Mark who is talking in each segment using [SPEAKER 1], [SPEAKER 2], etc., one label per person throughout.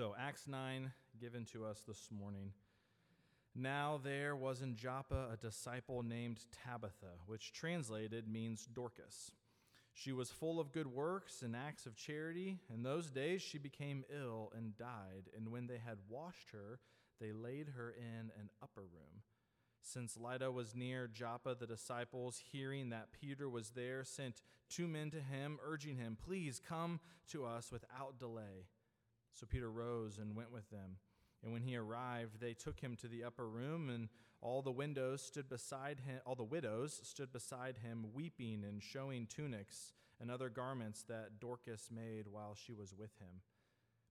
[SPEAKER 1] So, Acts 9, given to us this morning. Now there was in Joppa a disciple named Tabitha, which translated means Dorcas. She was full of good works and acts of charity. In those days she became ill and died, and when they had washed her, they laid her in an upper room. Since Lydda was near Joppa, the disciples, hearing that Peter was there, sent two men to him, urging him, Please come to us without delay. So Peter rose and went with them. And when he arrived, they took him to the upper room, and all the windows stood beside him, all the widows stood beside him, weeping and showing tunics and other garments that Dorcas made while she was with him.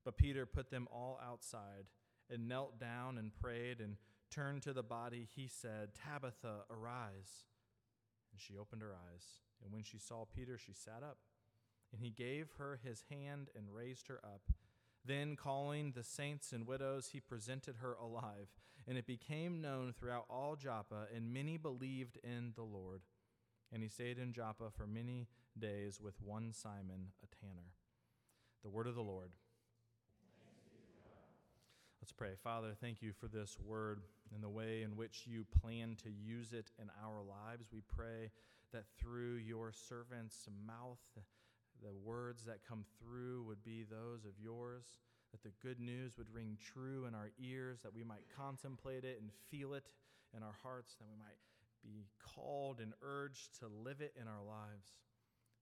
[SPEAKER 1] But Peter put them all outside and knelt down and prayed and turned to the body. He said, Tabitha, arise. And she opened her eyes. And when she saw Peter, she sat up. And he gave her his hand and raised her up. Then, calling the saints and widows, he presented her alive. And it became known throughout all Joppa, and many believed in the Lord. And he stayed in Joppa for many days with one Simon, a tanner. The word of the Lord. Let's pray. Father, thank you for this word and the way in which you plan to use it in our lives. We pray that through your servant's mouth, the words that come through would be those of yours, that the good news would ring true in our ears, that we might contemplate it and feel it in our hearts, that we might be called and urged to live it in our lives.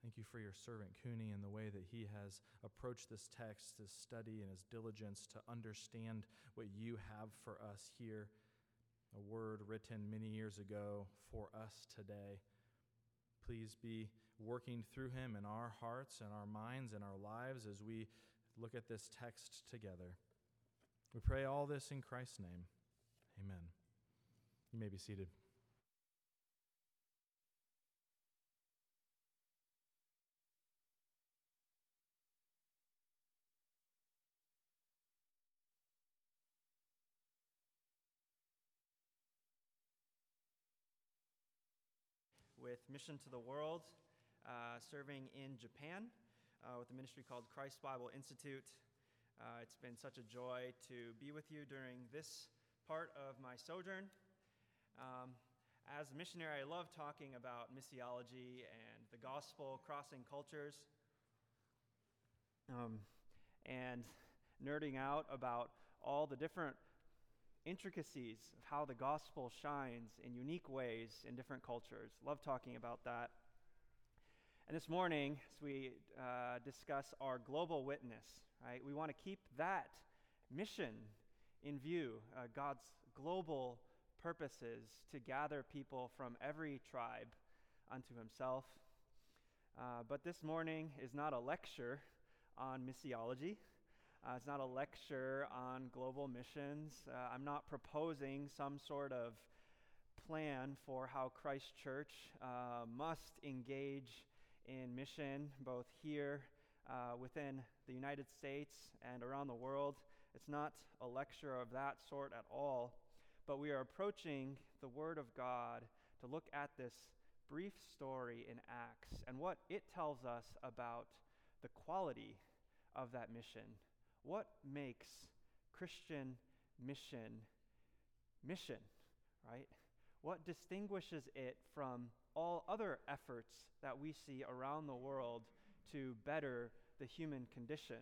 [SPEAKER 1] Thank you for your servant Cooney and the way that he has approached this text, his study, and his diligence to understand what you have for us here. A word written many years ago for us today. Please be working through him in our hearts and our minds and our lives as we look at this text together. We pray all this in Christ's name. Amen. You may be seated.
[SPEAKER 2] with Mission to the World, serving in Japan uh, with a ministry called Christ Bible Institute. Uh, it's been such a joy to be with you during this part of my sojourn. Um, as a missionary, I love talking about missiology and the gospel crossing cultures um, and nerding out about all the different intricacies of how the gospel shines in unique ways in different cultures. Love talking about that. And this morning, as we uh, discuss our global witness, right, we want to keep that mission in view uh, God's global purposes to gather people from every tribe unto himself. Uh, but this morning is not a lecture on missiology. Uh, it's not a lecture on global missions. Uh, I'm not proposing some sort of plan for how Christ Church uh, must engage in mission, both here uh, within the United States and around the world. It's not a lecture of that sort at all, but we are approaching the Word of God to look at this brief story in Acts and what it tells us about the quality of that mission what makes Christian mission mission, right? What distinguishes it from all other efforts that we see around the world to better the human condition?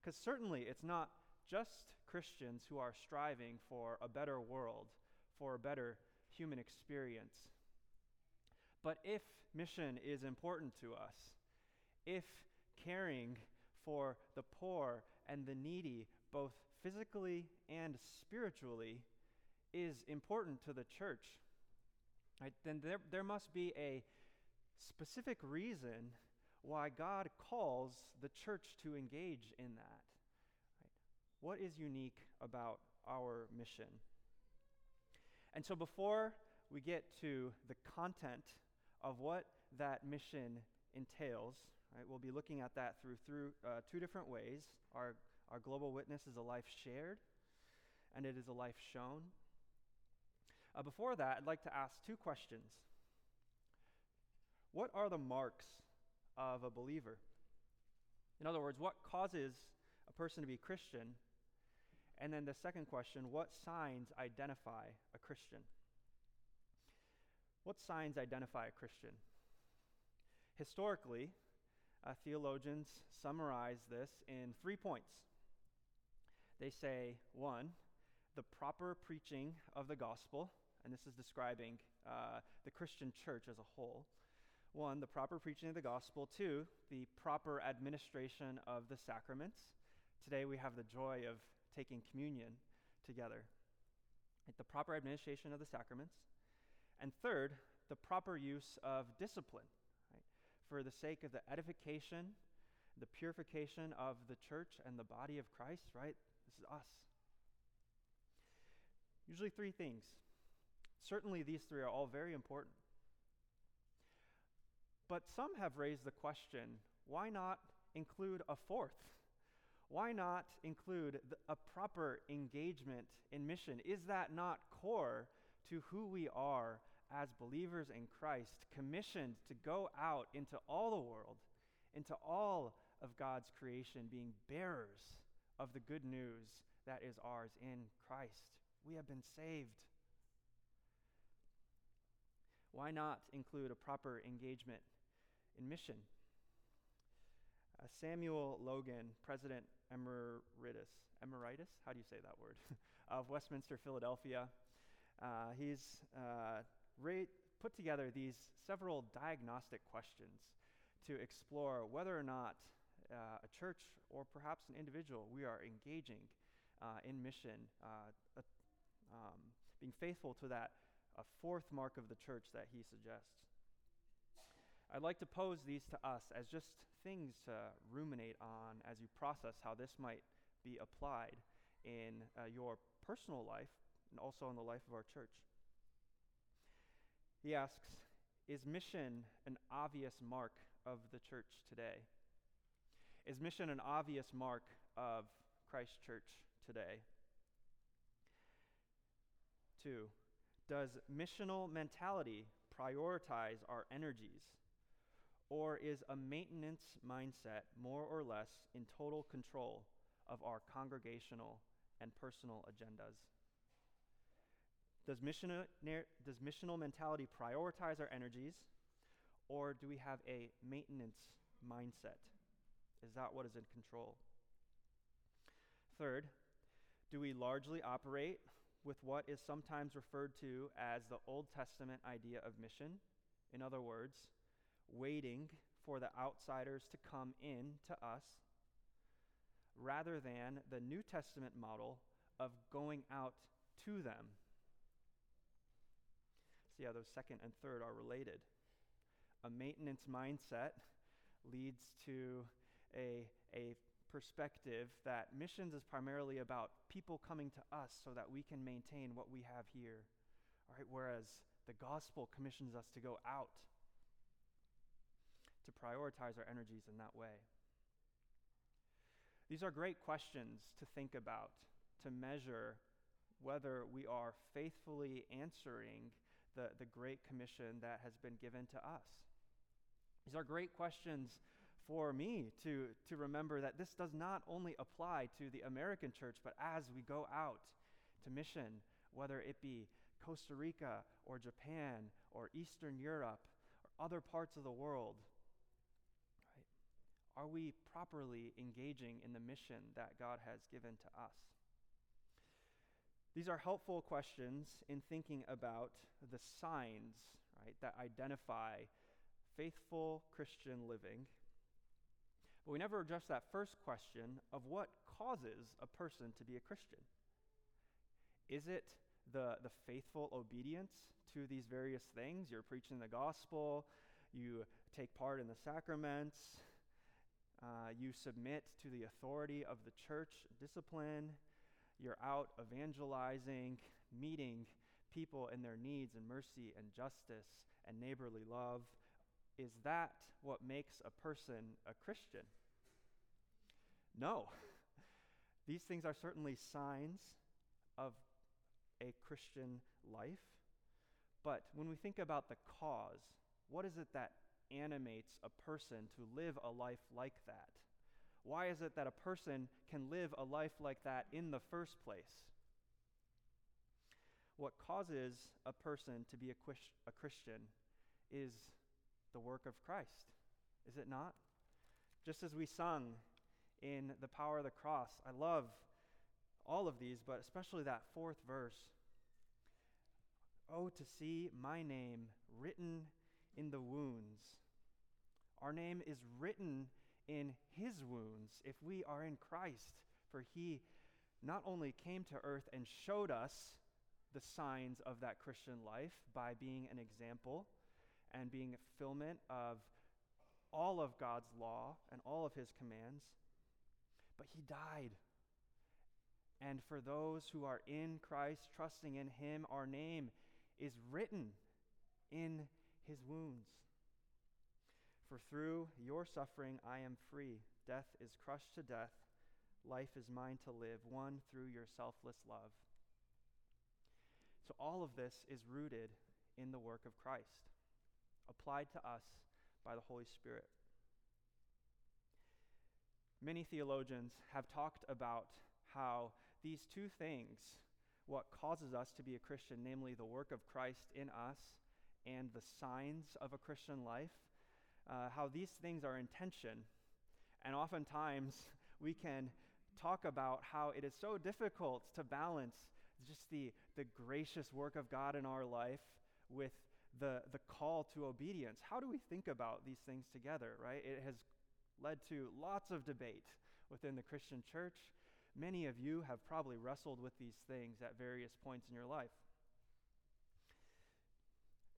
[SPEAKER 2] Because certainly it's not just Christians who are striving for a better world, for a better human experience. But if mission is important to us, if caring for the poor and the needy, both physically and spiritually, is important to the church, right, then there, there must be a specific reason why God calls the church to engage in that. Right? What is unique about our mission? And so, before we get to the content of what that mission entails, Right? We'll be looking at that through, through uh, two different ways. Our, our global witness is a life shared, and it is a life shown. Uh, before that, I'd like to ask two questions. What are the marks of a believer? In other words, what causes a person to be Christian, And then the second question what signs identify a Christian? What signs identify a Christian? Historically, uh, theologians summarize this in three points. They say, one, the proper preaching of the gospel, and this is describing uh, the Christian church as a whole. One, the proper preaching of the gospel. Two, the proper administration of the sacraments. Today we have the joy of taking communion together. The proper administration of the sacraments. And third, the proper use of discipline right, for the sake of the edification, the purification of the church and the body of Christ, right? This is us. Usually, three things. Certainly, these three are all very important. But some have raised the question why not include a fourth? Why not include a proper engagement in mission? Is that not core to who we are as believers in Christ, commissioned to go out into all the world, into all of God's creation, being bearers of the good news that is ours in Christ? We have been saved. Why not include a proper engagement in mission. Uh, Samuel Logan, President Emeritus, Emeritus, how do you say that word, of Westminster, Philadelphia, uh, he's uh, ra- put together these several diagnostic questions to explore whether or not uh, a church or perhaps an individual we are engaging uh, in mission, uh, um, being faithful to that fourth mark of the church that he suggests. I'd like to pose these to us as just things to ruminate on as you process how this might be applied in uh, your personal life and also in the life of our church. He asks Is mission an obvious mark of the church today? Is mission an obvious mark of Christ Church today? Two, does missional mentality prioritize our energies or is a maintenance mindset more or less in total control of our congregational and personal agendas? Does, missional, does missional mentality prioritize our energies, or do we have a maintenance mindset? Is that what is in control? Third, do we largely operate with what is sometimes referred to as the Old Testament idea of mission? In other words, waiting for the outsiders to come in to us rather than the New Testament model of going out to them. See how those second and third are related. A maintenance mindset leads to a, a perspective that missions is primarily about people coming to us so that we can maintain what we have here. All right, whereas the gospel commissions us to go out to prioritize our energies in that way? These are great questions to think about, to measure whether we are faithfully answering the, the Great Commission that has been given to us. These are great questions for me to, to remember that this does not only apply to the American church, but as we go out to mission, whether it be Costa Rica or Japan or Eastern Europe or other parts of the world, are we properly engaging in the mission that God has given to us? These are helpful questions in thinking about the signs right, that identify faithful Christian living. But we never address that first question of what causes a person to be a Christian. Is it the, the faithful obedience to these various things? You're preaching the gospel, you take part in the sacraments, uh, you submit to the authority of the church discipline. You're out evangelizing, meeting people in their needs and mercy and justice and neighborly love. Is that what makes a person a Christian? No. These things are certainly signs of a Christian life. But when we think about the cause, what is it that animates a person to live a life like that? Why is it that a person can live a life like that in the first place? What causes a person to be a, Christian is the work of Christ, is it not? Just as we sung in The Power of the Cross, I love all of these, but especially that fourth verse. Oh, to see my name written in the wounds. Our name is written in his wounds if we are in Christ, for he not only came to earth and showed us the signs of that Christian life by being an example and being a fulfillment of all of God's law and all of his commands, but he died. And for those who are in Christ, trusting in him, our name is written in his wounds. For through your suffering I am free. Death is crushed to death. Life is mine to live, won through your selfless love. So, all of this is rooted in the work of Christ, applied to us by the Holy Spirit. Many theologians have talked about how these two things, what causes us to be a Christian, namely the work of Christ in us and the signs of a Christian life, uh, how these things are in tension. And oftentimes we can talk about how it is so difficult to balance just the, the gracious work of God in our life with the, the call to obedience. How do we think about these things together, right? It has led to lots of debate within the Christian church. Many of you have probably wrestled with these things at various points in your life.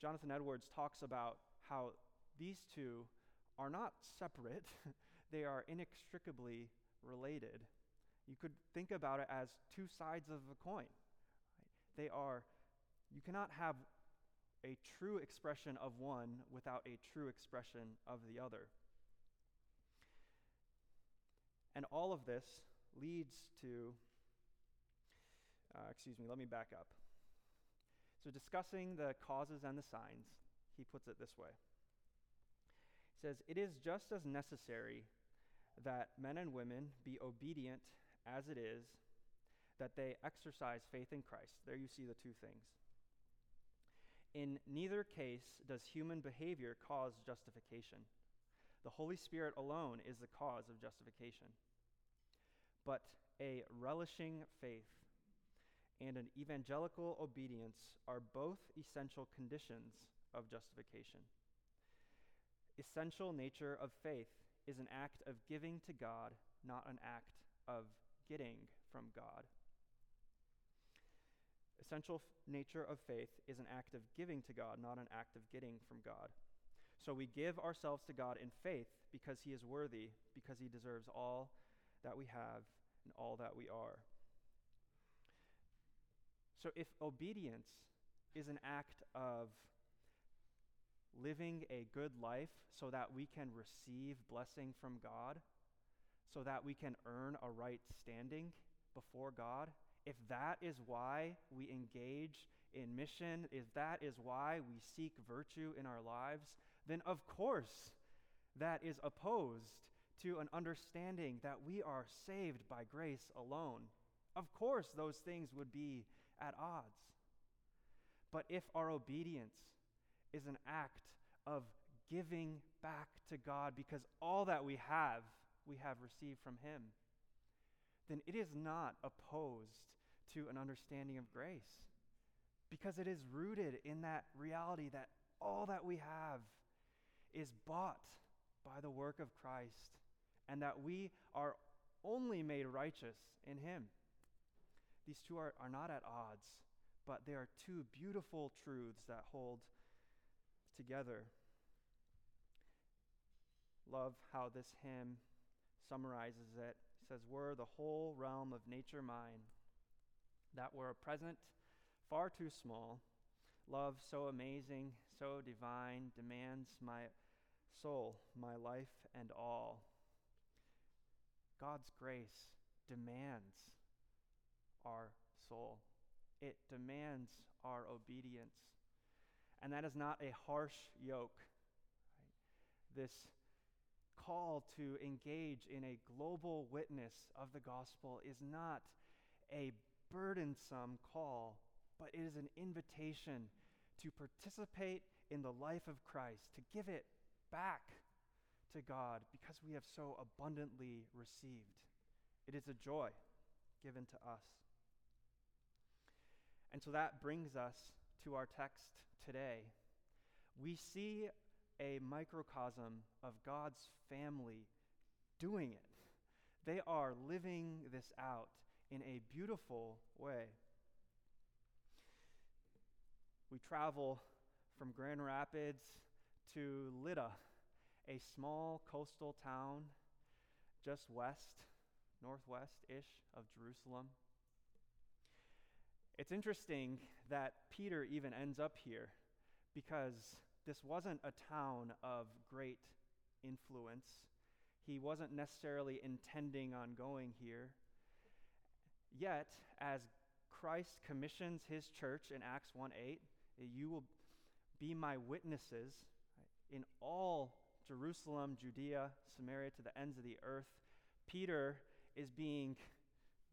[SPEAKER 2] Jonathan Edwards talks about how these two are not separate, they are inextricably related. You could think about it as two sides of a coin. They are, you cannot have a true expression of one without a true expression of the other. And all of this leads to, uh, excuse me, let me back up. So, discussing the causes and the signs, he puts it this way. He says, It is just as necessary that men and women be obedient as it is that they exercise faith in Christ. There you see the two things. In neither case does human behavior cause justification. The Holy Spirit alone is the cause of justification. But a relishing faith and an evangelical obedience are both essential conditions of justification. Essential nature of faith is an act of giving to God, not an act of getting from God. Essential nature of faith is an act of giving to God, not an act of getting from God. So we give ourselves to God in faith because he is worthy, because he deserves all that we have and all that we are. So if obedience is an act of living a good life so that we can receive blessing from God, so that we can earn a right standing before God, if that is why we engage in mission, if that is why we seek virtue in our lives, then of course that is opposed to an understanding that we are saved by grace alone. Of course, those things would be at odds. But if our obedience is an act of giving back to God because all that we have, we have received from Him, then it is not opposed to an understanding of grace because it is rooted in that reality that all that we have is bought by the work of Christ and that we are only made righteous in Him. These two are, are not at odds, but they are two beautiful truths that hold together. Love how this hymn summarizes it. It says, Were the whole realm of nature mine, that were a present far too small, love so amazing, so divine, demands my soul, my life, and all. God's grace demands our soul, it demands our obedience. And that is not a harsh yoke. This call to engage in a global witness of the gospel is not a burdensome call, but it is an invitation to participate in the life of Christ, to give it back to God because we have so abundantly received. It is a joy given to us. And so that brings us to our text today. We see a microcosm of God's family doing it. They are living this out in a beautiful way. We travel from Grand Rapids to Lydda, a small coastal town just west, northwest ish of Jerusalem. It's interesting that Peter even ends up here because this wasn't a town of great influence. He wasn't necessarily intending on going here. Yet, as Christ commissions his church in Acts 1 8, you will be my witnesses in all Jerusalem, Judea, Samaria, to the ends of the earth. Peter is being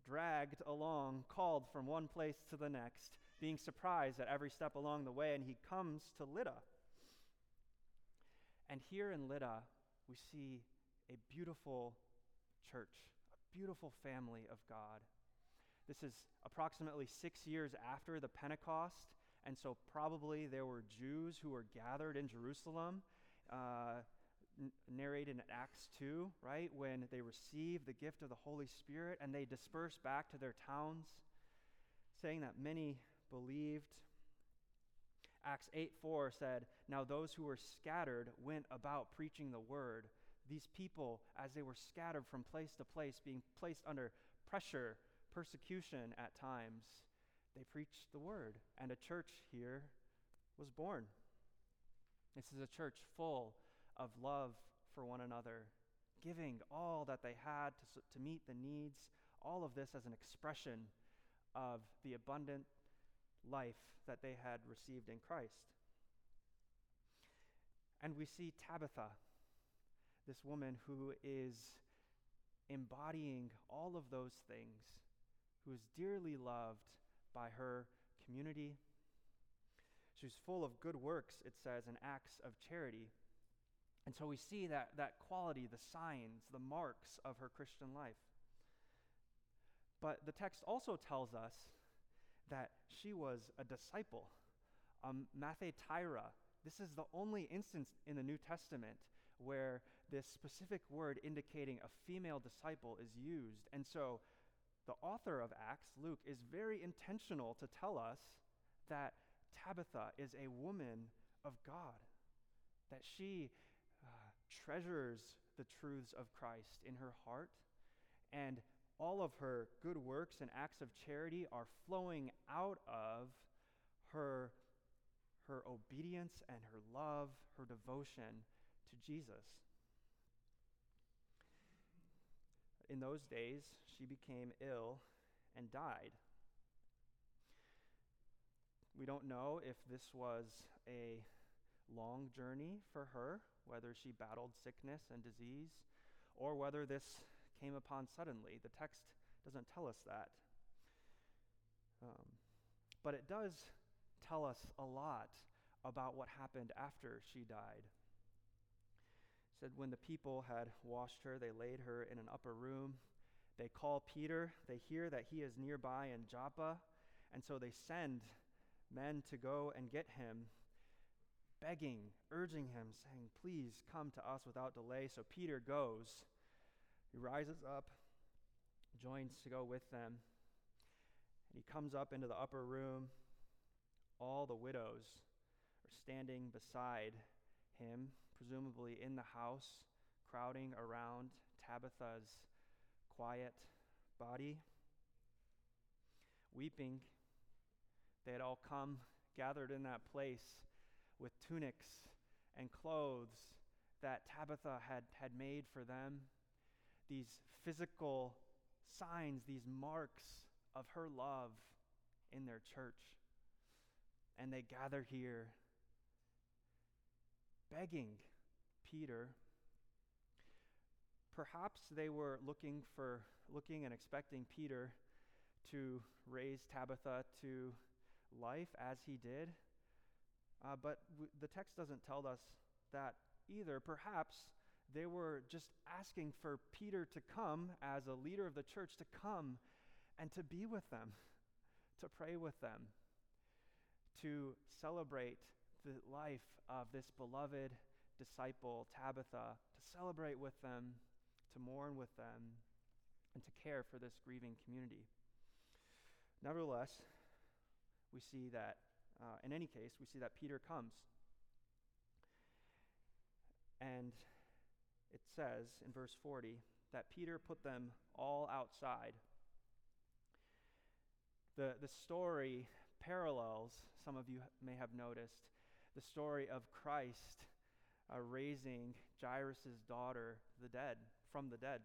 [SPEAKER 2] dragged along, called from one place to the next, being surprised at every step along the way, and he comes to Lydda. And here in Lydda, we see a beautiful church, a beautiful family of God. This is approximately six years after the Pentecost, and so probably there were Jews who were gathered in Jerusalem. Uh, narrated in Acts 2, right? When they received the gift of the Holy Spirit and they dispersed back to their towns, saying that many believed. Acts 8 4 said, Now those who were scattered went about preaching the word. These people, as they were scattered from place to place, being placed under pressure, persecution at times, they preached the word. And a church here was born. This is a church full of love for one another, giving all that they had to, to meet the needs, all of this as an expression of the abundant life that they had received in Christ. And we see Tabitha, this woman who is embodying all of those things, who is dearly loved by her community. She's full of good works, it says, and acts of charity. And so we see that, that quality, the signs, the marks of her Christian life. But the text also tells us that she was a disciple, um, Mathetria. This is the only instance in the New Testament where this specific word indicating a female disciple is used. And so the author of Acts, Luke, is very intentional to tell us that Tabitha is a woman of God, that she uh, treasures the truths of Christ in her heart, and all of her good works and acts of charity are flowing out of her, her obedience and her love, her devotion to Jesus. In those days, she became ill and died. We don't know if this was a long journey for her whether she battled sickness and disease, or whether this came upon suddenly. The text doesn't tell us that. Um, but it does tell us a lot about what happened after she died. Said when the people had washed her, they laid her in an upper room. They call Peter. They hear that he is nearby in Joppa, and so they send men to go and get him begging, urging him, saying, Please come to us without delay. So Peter goes. He rises up, joins to go with them. And he comes up into the upper room. All the widows are standing beside him, presumably in the house, crowding around Tabitha's quiet body, weeping. They had all come, gathered in that place with tunics and clothes that Tabitha had, had made for them, these physical signs, these marks of her love in their church. And they gather here, begging Peter Perhaps they were looking for looking and expecting Peter to raise Tabitha to life as he did. Uh, but w- the text doesn't tell us that either. Perhaps they were just asking for Peter to come as a leader of the church to come and to be with them, to pray with them, to celebrate the life of this beloved disciple, Tabitha, to celebrate with them, to mourn with them, and to care for this grieving community. Nevertheless, we see that, uh, in any case, we see that Peter comes. And it says in verse 40 that Peter put them all outside. The, the story parallels, some of you may have noticed, the story of Christ uh, raising Jairus' daughter, the dead, from the dead.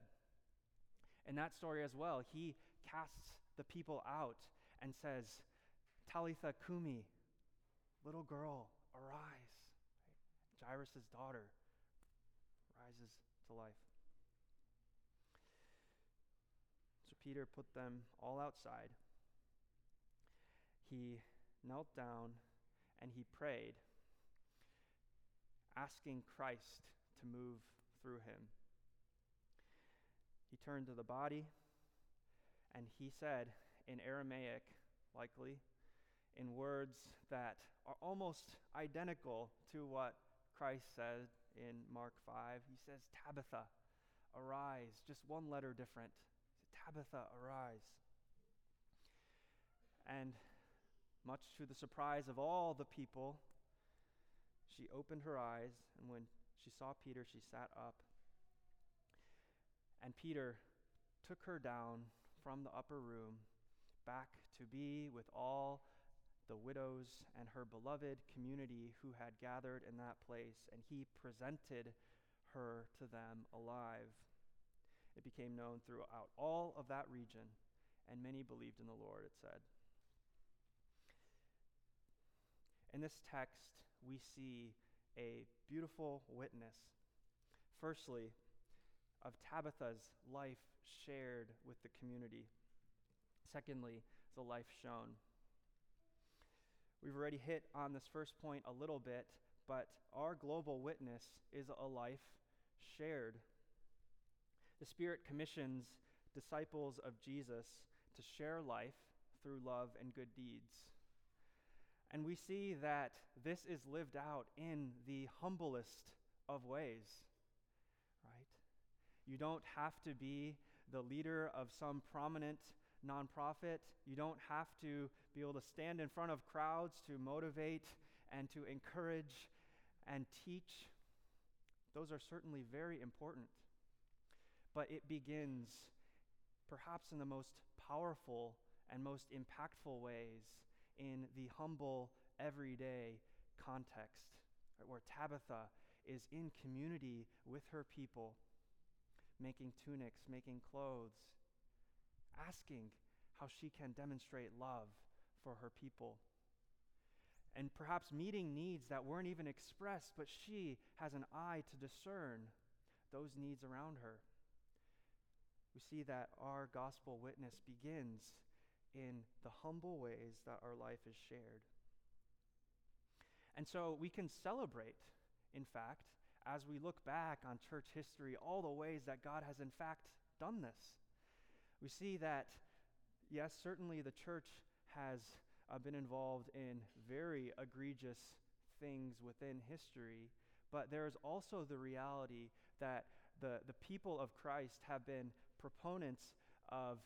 [SPEAKER 2] In that story as well, he casts the people out and says, Talitha Kumi, little girl, arise. Jairus' daughter rises to life. So Peter put them all outside. He knelt down and he prayed, asking Christ to move through him. He turned to the body and he said in Aramaic, likely, in words that are almost identical to what Christ said in Mark 5. He says, Tabitha, arise. Just one letter different. Tabitha, arise. And much to the surprise of all the people, she opened her eyes, and when she saw Peter, she sat up. And Peter took her down from the upper room back to be with all the widows and her beloved community who had gathered in that place, and he presented her to them alive. It became known throughout all of that region, and many believed in the Lord, it said. In this text, we see a beautiful witness. Firstly, of Tabitha's life shared with the community. Secondly, the life shown. We've already hit on this first point a little bit, but our global witness is a life shared. The Spirit commissions disciples of Jesus to share life through love and good deeds. And we see that this is lived out in the humblest of ways, right? You don't have to be the leader of some prominent nonprofit. You don't have to be able to stand in front of crowds to motivate and to encourage and teach. Those are certainly very important. But it begins perhaps in the most powerful and most impactful ways in the humble, everyday context, right, where Tabitha is in community with her people, making tunics, making clothes, asking how she can demonstrate love for her people. And perhaps meeting needs that weren't even expressed, but she has an eye to discern those needs around her. We see that our gospel witness begins in the humble ways that our life is shared. And so we can celebrate, in fact, as we look back on church history, all the ways that God has, in fact, done this. We see that, yes, certainly the church has uh, been involved in very egregious things within history, but there is also the reality that the, the people of Christ have been proponents of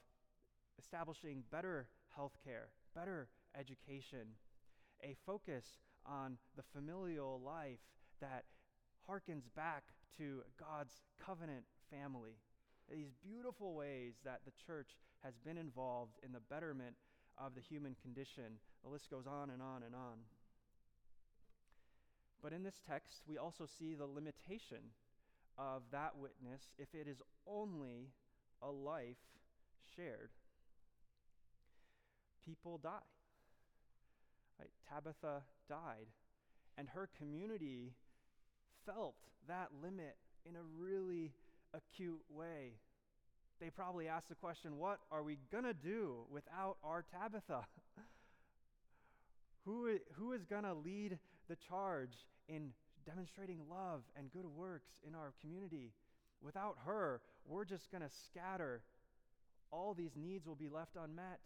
[SPEAKER 2] establishing better health care, better education, a focus on the familial life that harkens back to God's covenant family. These beautiful ways that the church has been involved in the betterment of the human condition. The list goes on and on and on. But in this text, we also see the limitation of that witness if it is only a life shared. People die. Right? Tabitha died, and her community felt that limit in a really acute way. They probably asked the question, What are we going to do without our Tabitha? who, who is going to lead the charge in demonstrating love and good works in our community? Without her, we're just going to scatter. All these needs will be left unmet.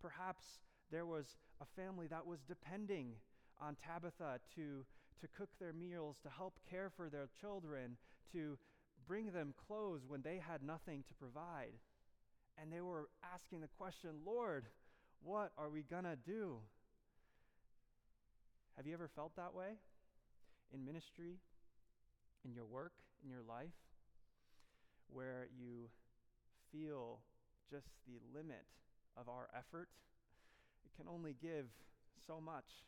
[SPEAKER 2] Perhaps there was a family that was depending on Tabitha to, to cook their meals, to help care for their children, to bring them clothes when they had nothing to provide. And they were asking the question, Lord, what are we going to do? Have you ever felt that way in ministry, in your work, in your life, where you feel just the limit of our effort? It can only give so much.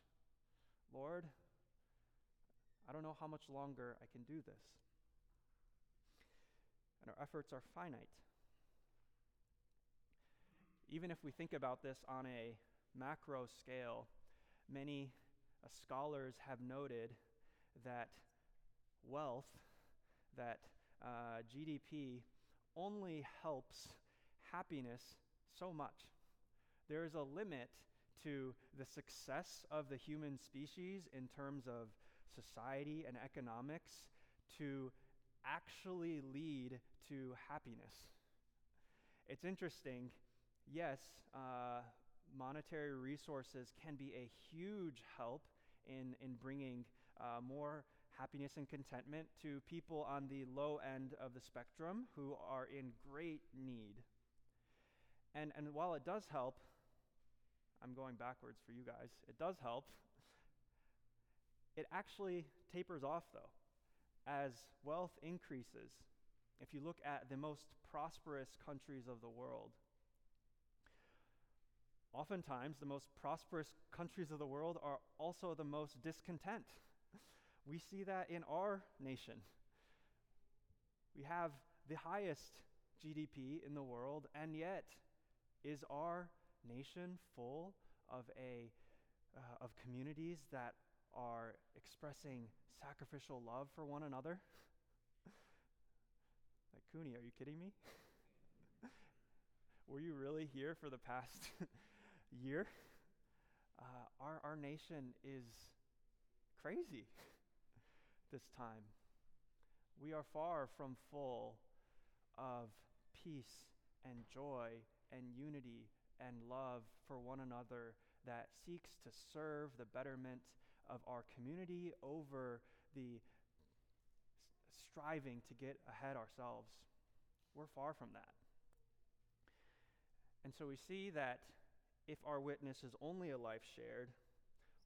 [SPEAKER 2] Lord, I don't know how much longer I can do this. And our efforts are finite. Even if we think about this on a macro scale, many uh, scholars have noted that wealth, that uh, GDP, only helps happiness so much. There is a limit to the success of the human species in terms of society and economics to actually lead to happiness. It's interesting, yes, uh, monetary resources can be a huge help in, in bringing uh, more happiness and contentment to people on the low end of the spectrum who are in great need. And, and while it does help, I'm going backwards for you guys. It does help. It actually tapers off, though, as wealth increases. If you look at the most prosperous countries of the world, oftentimes the most prosperous countries of the world are also the most discontent. We see that in our nation. We have the highest GDP in the world, and yet, is our nation full of a uh, of communities that are expressing sacrificial love for one another? like Cooney, are you kidding me? Were you really here for the past year? Uh, our, our nation is crazy this time. We are far from full of peace and joy and unity and love for one another that seeks to serve the betterment of our community over the striving to get ahead ourselves. We're far from that. And so we see that if our witness is only a life shared,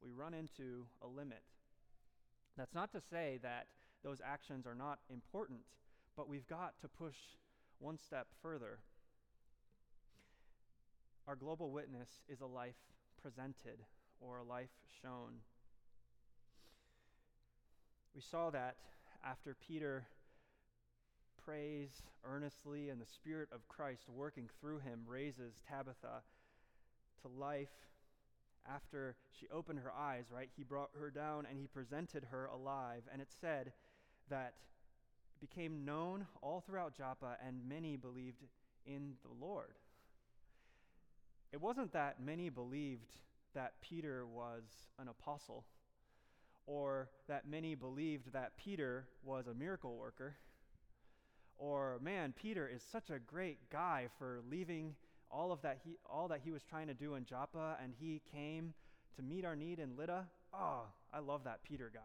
[SPEAKER 2] we run into a limit. That's not to say that those actions are not important, but we've got to push one step further. Our global witness is a life presented or a life shown. We saw that after Peter prays earnestly and the Spirit of Christ working through him raises Tabitha to life. After she opened her eyes, right, he brought her down and he presented her alive. And it said that it became known all throughout Joppa, and many believed in the Lord. It wasn't that many believed that Peter was an apostle or that many believed that Peter was a miracle worker or man Peter is such a great guy for leaving all of that he all that he was trying to do in Joppa and he came to meet our need in Lydda. Oh I love that Peter guy.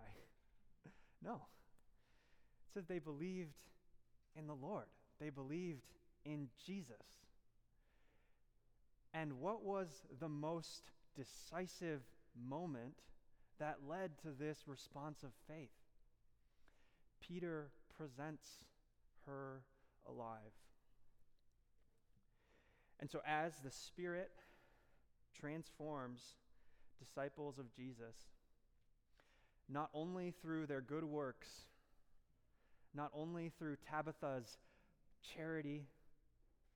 [SPEAKER 2] No. It says they believed in the Lord. They believed in Jesus and what was the most decisive moment that led to this response of faith? Peter presents her alive. And so, as the Spirit transforms disciples of Jesus, not only through their good works, not only through Tabitha's charity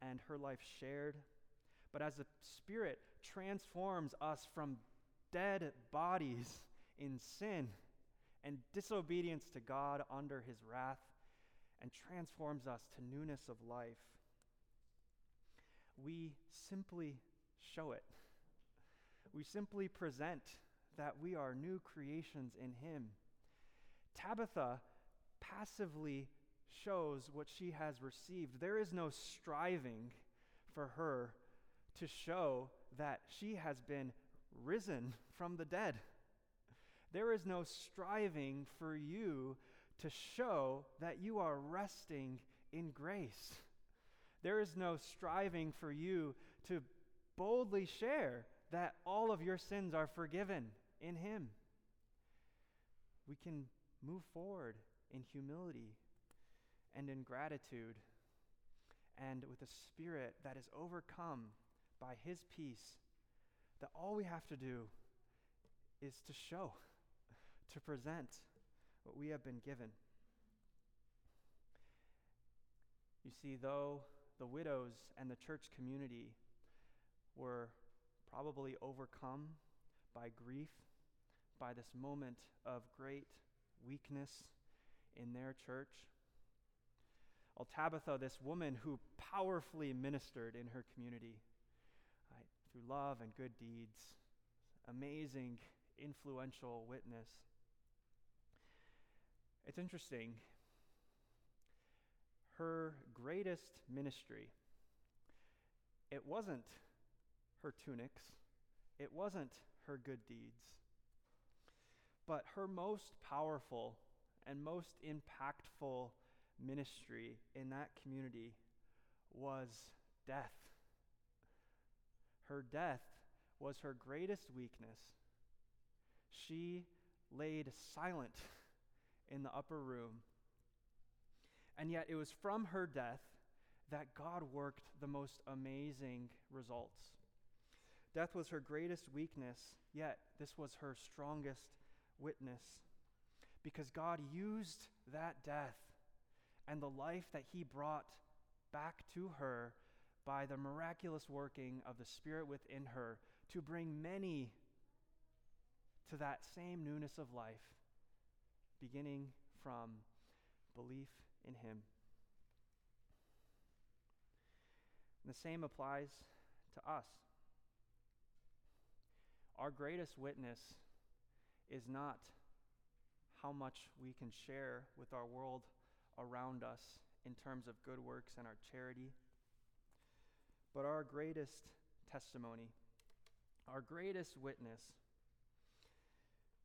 [SPEAKER 2] and her life shared, but as the Spirit transforms us from dead bodies in sin and disobedience to God under his wrath and transforms us to newness of life. We simply show it. We simply present that we are new creations in Him. Tabitha passively shows what she has received. There is no striving for her to show that she has been risen from the dead. There is no striving for you to show that you are resting in grace. There is no striving for you to boldly share that all of your sins are forgiven in Him. We can move forward in humility and in gratitude and with a spirit that is overcome by His peace, that all we have to do is to show, to present what we have been given. You see, though the widows and the church community were probably overcome by grief, by this moment of great weakness in their church. Well, Tabitha, this woman who powerfully ministered in her community through love and good deeds, amazing, influential witness. It's interesting. Her greatest ministry, it wasn't her tunics, it wasn't her good deeds, but her most powerful and most impactful ministry in that community was death. Her death was her greatest weakness. She laid silent in the upper room. And yet, it was from her death that God worked the most amazing results. Death was her greatest weakness, yet, this was her strongest witness. Because God used that death and the life that He brought back to her by the miraculous working of the Spirit within her to bring many to that same newness of life beginning from belief in Him. And the same applies to us. Our greatest witness is not how much we can share with our world around us in terms of good works and our charity, but our greatest testimony, our greatest witness,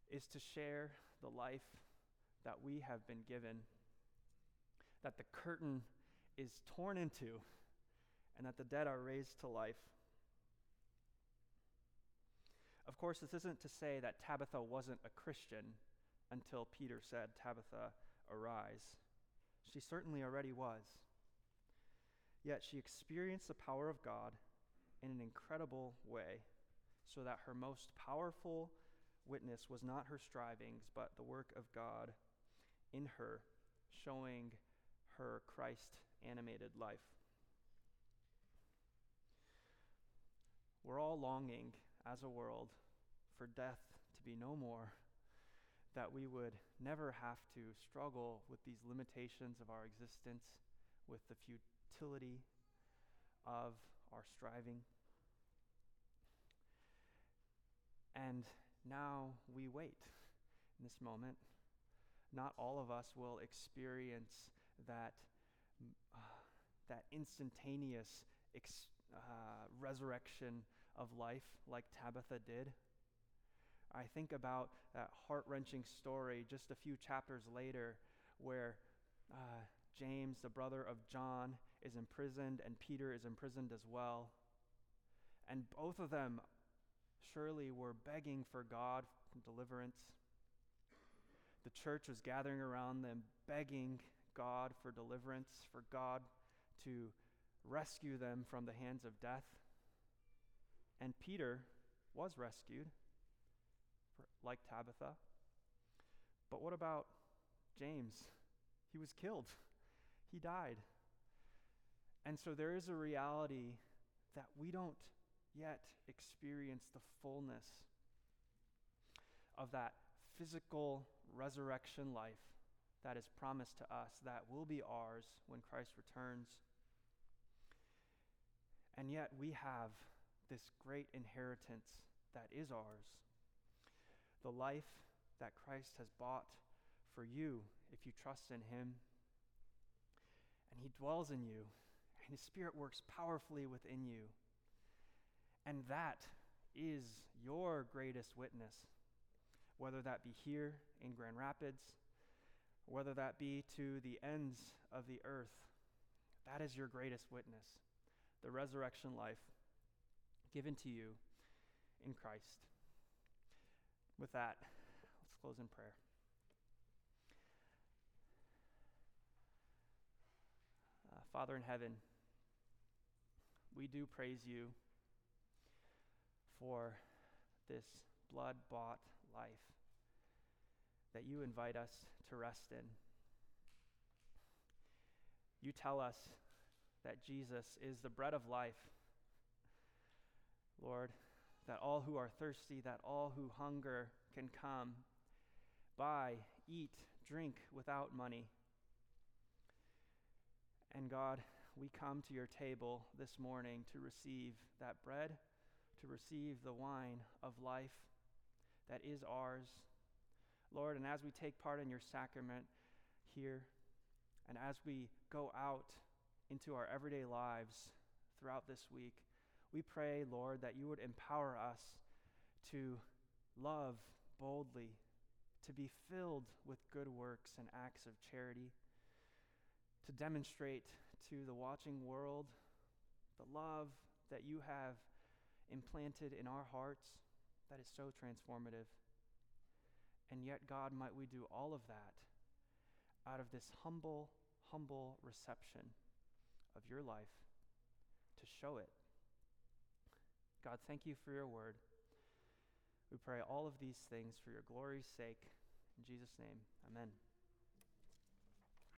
[SPEAKER 2] is to share the life that we have been given, that the curtain is torn into, and that the dead are raised to life. Of course, this isn't to say that Tabitha wasn't a Christian until Peter said, Tabitha, arise. She certainly already was. Yet she experienced the power of God in an incredible way, so that her most powerful witness was not her strivings, but the work of God in her, showing her Christ animated life. We're all longing as a world for death to be no more, that we would never have to struggle with these limitations of our existence, with the futility of our striving. And now we wait in this moment not all of us will experience that, uh, that instantaneous ex- uh, resurrection of life like Tabitha did. I think about that heart wrenching story just a few chapters later where uh, James, the brother of John, is imprisoned and Peter is imprisoned as well. And both of them surely were begging for God deliverance. The church was gathering around them, begging God for deliverance, for God to rescue them from the hands of death. And Peter was rescued, like Tabitha. But what about James? He was killed, he died. And so there is a reality that we don't yet experience the fullness of that physical resurrection life that is promised to us that will be ours when Christ returns. And yet we have this great inheritance that is ours the life that Christ has bought for you if you trust in Him. And He dwells in you, and His Spirit works powerfully within you. And that is your greatest witness, whether that be here in Grand Rapids, whether that be to the ends of the earth. That is your greatest witness, the resurrection life given to you in Christ. With that, let's close in prayer. Father in heaven, we do praise you for this blood bought life that you invite us to rest in. You tell us that Jesus is the bread of life. Lord, that all who are thirsty, that all who hunger can come, buy, eat, drink without money. And God, we come to your table this morning to receive that bread, to receive the wine of life that is ours. Lord, and as we take part in your sacrament here, and as we go out into our everyday lives throughout this week, we pray, Lord, that you would empower us to love boldly, to be filled with good works and acts of charity, to demonstrate to the watching world the love that you have implanted in our hearts that is so transformative. And yet, God, might we do all of that out of this humble, humble reception of your life to show it God, thank you for your word. We pray all of these things for your glory's sake. In Jesus' name, amen.